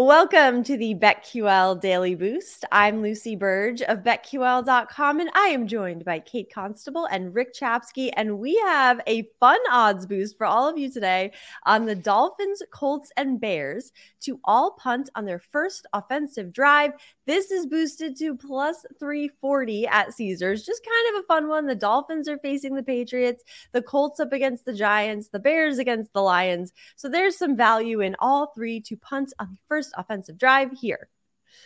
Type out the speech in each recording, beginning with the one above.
Welcome to the BetQL Daily Boost. I'm Lucy Burge of BetQL.com, and I am joined by Kate Constable and Rick Chapsky. And we have a fun odds boost for all of you today on the Dolphins, Colts, and Bears to all punt on their first offensive drive. This is boosted to plus 340 at Caesars. Just kind of a fun one. The Dolphins are facing the Patriots, the Colts up against the Giants, the Bears against the Lions. So there's some value in all three to punt on the first offensive drive here.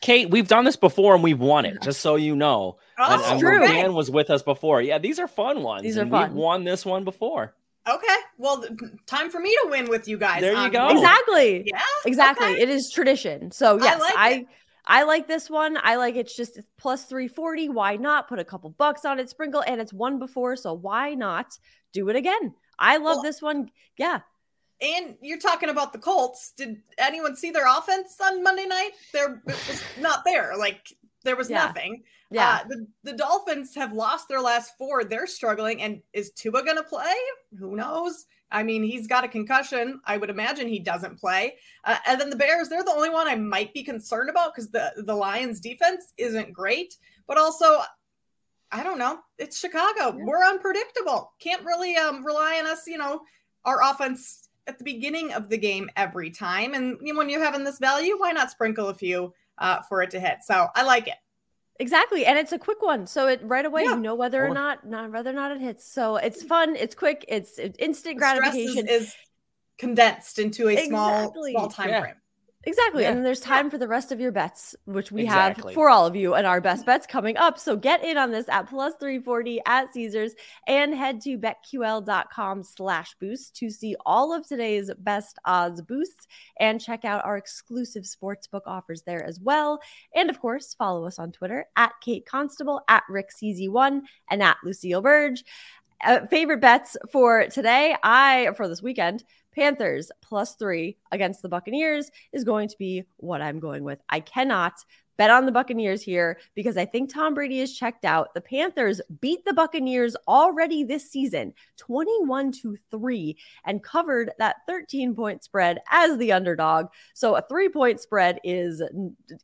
Kate, we've done this before and we've won it, just so you know. Oh, and, and true. Dan was with us before. Yeah, these are fun ones. These are and fun. We've won this one before. Okay. Well, th- time for me to win with you guys. There you on go. Exactly. Yeah. Exactly. Okay. It is tradition. So yes, like I it. I like this one. I like it's just plus 340. Why not put a couple bucks on it, sprinkle, and it's won before. So why not do it again? I love Well- this one. Yeah. And you're talking about the Colts. Did anyone see their offense on Monday night? There was not there. Like there was Yeah. nothing. Yeah. Uh, the, the Dolphins have lost their last four. They're struggling. And is Tua going to play? Who knows? I mean, he's got a concussion. I would imagine he doesn't play. Uh, and then the Bears, they're the only one I might be concerned about because the, the Lions defense isn't great. But also, I don't know. It's Chicago. Yeah. We're unpredictable. Can't really um, rely on us, you know, our offense at the beginning of the game every time. And when you're having this value, why not sprinkle a few uh, for it to hit? So I like it. Exactly. And it's a quick one. So it right away Yeah. you know whether or Or- not not whether or not it hits. So it's fun, it's quick, it's, it's instant The gratification. is, is condensed into a small small time Yeah. frame. Exactly. Yeah. And then there's time for the rest of your bets, which we Exactly. have for all of you and our best bets coming up. So get in on this at plus 340 at Caesars and head to betql.com slash boost to see all of today's best odds boosts and check out our exclusive sportsbook offers there as well. And of course, follow us on Twitter at Kate Constable, at Rick CZ1, and at Lucille Burge. Uh, favorite bets for today, I for this weekend, Panthers plus three against the Buccaneers is going to be what I'm going with. I cannot bet on the Buccaneers here because I think Tom Brady is checked out. The Panthers beat the Buccaneers already this season, 21 to 3, and covered that 13 point spread as the underdog. So a three point spread is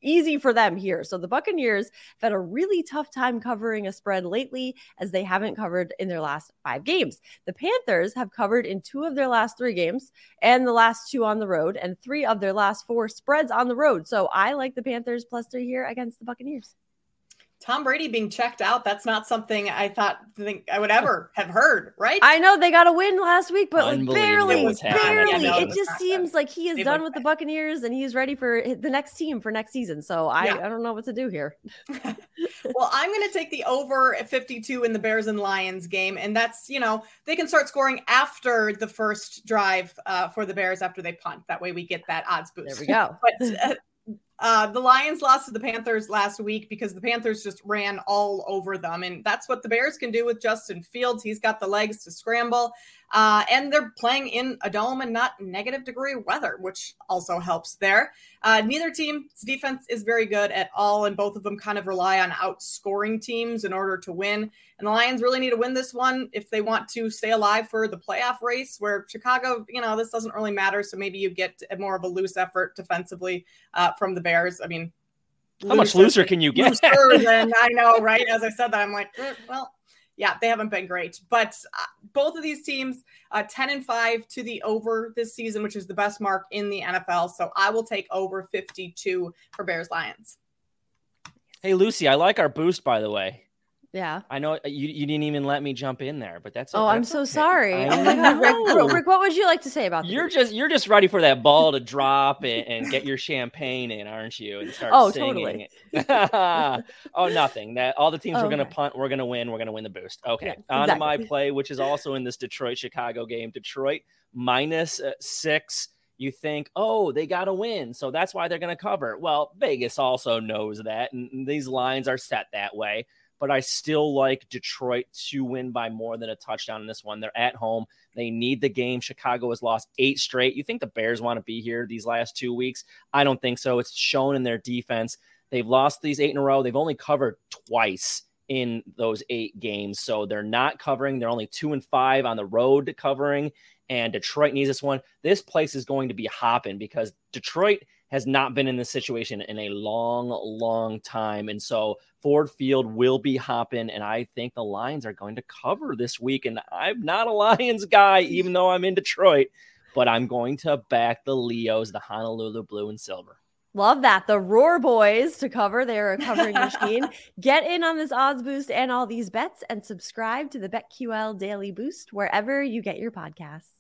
easy for them here. So the Buccaneers have had a really tough time covering a spread lately as they haven't covered in their last five games. The Panthers have covered in two of their last three games and the last two on the road, and three of their last four spreads on the road. So I like the Panthers plus three here against the Buccaneers. Tom Brady being checked out, that's not something I thought think I would ever have heard, right? I know they got a win last week, but like barely, barely. Yeah, no, it just seems good. like he is They've done looked with the. Buccaneers and he's ready for the next team for next season. So I, Yeah. I don't know what to do here. well, I'm going to take the over at 52 in the Bears and Lions game. And that's, you know, they can start scoring after the first drive uh, for the Bears after they punt. That way we get that odds boost. There we go. But uh, uh, the Lions lost to the Panthers last week because the Panthers just ran all over them. And that's what the Bears can do with Justin Fields. He's got the legs to scramble. Uh, and they're playing in a dome and not negative degree weather, which also helps there. Uh, neither team's defense is very good at all, and both of them kind of rely on outscoring teams in order to win. And the Lions really need to win this one if they want to stay alive for the playoff race, where Chicago, you know, this doesn't really matter. So maybe you get more of a loose effort defensively uh, from the Bears. I mean, How much loser can you get? than I know, right? As I said that, I'm like, eh, well, yeah, they haven't been great. But uh, both of these teams, uh, 10 and 5 to the over this season, which is the best mark in the NFL. So I will take over 52 for Bears Lions. Hey, Lucy, I like our boost, by the way. Yeah. I know uh, you, you didn't even let me jump in there, but that's Oh, I'm so okay. sorry. Oh. Rick, Rick, what would you like to say about You're just you're just ready for that ball to drop and, and get your champagne in, aren't you? And start Oh, singing. oh, nothing. That all the teams Oh, we're gonna okay. punt, we're gonna win, we're gonna win the boost. Okay, Yes, on to my play, which is also in this Detroit Chicago game. Detroit minus uh, six. You think, oh, they got to win, so that's why they're going to cover. Well, Vegas also knows that, and these lines are set that way. But I still like Detroit to win by more than a touchdown in this one. They're at home. They need the game. Chicago has lost eight straight. You think the Bears want to be here these last two weeks? I don't think so. It's shown in their defense. They've lost these eight in a row. They've only covered twice in those eight games. So they're not covering. They're only two and five on the road to covering. And Detroit needs this one. This place is going to be hopping because Detroit has not been in this situation in a long, long time. And so Ford Field will be hopping. And I think the Lions are going to cover this week. And I'm not a Lions guy, even though I'm in Detroit, but I'm going to back the Leos, the Honolulu Blue and Silver. Love that. The Roar Boys to cover. They're a covering machine. Get in on this odds boost and all these bets and subscribe to the BetQL Daily Boost wherever you get your podcasts.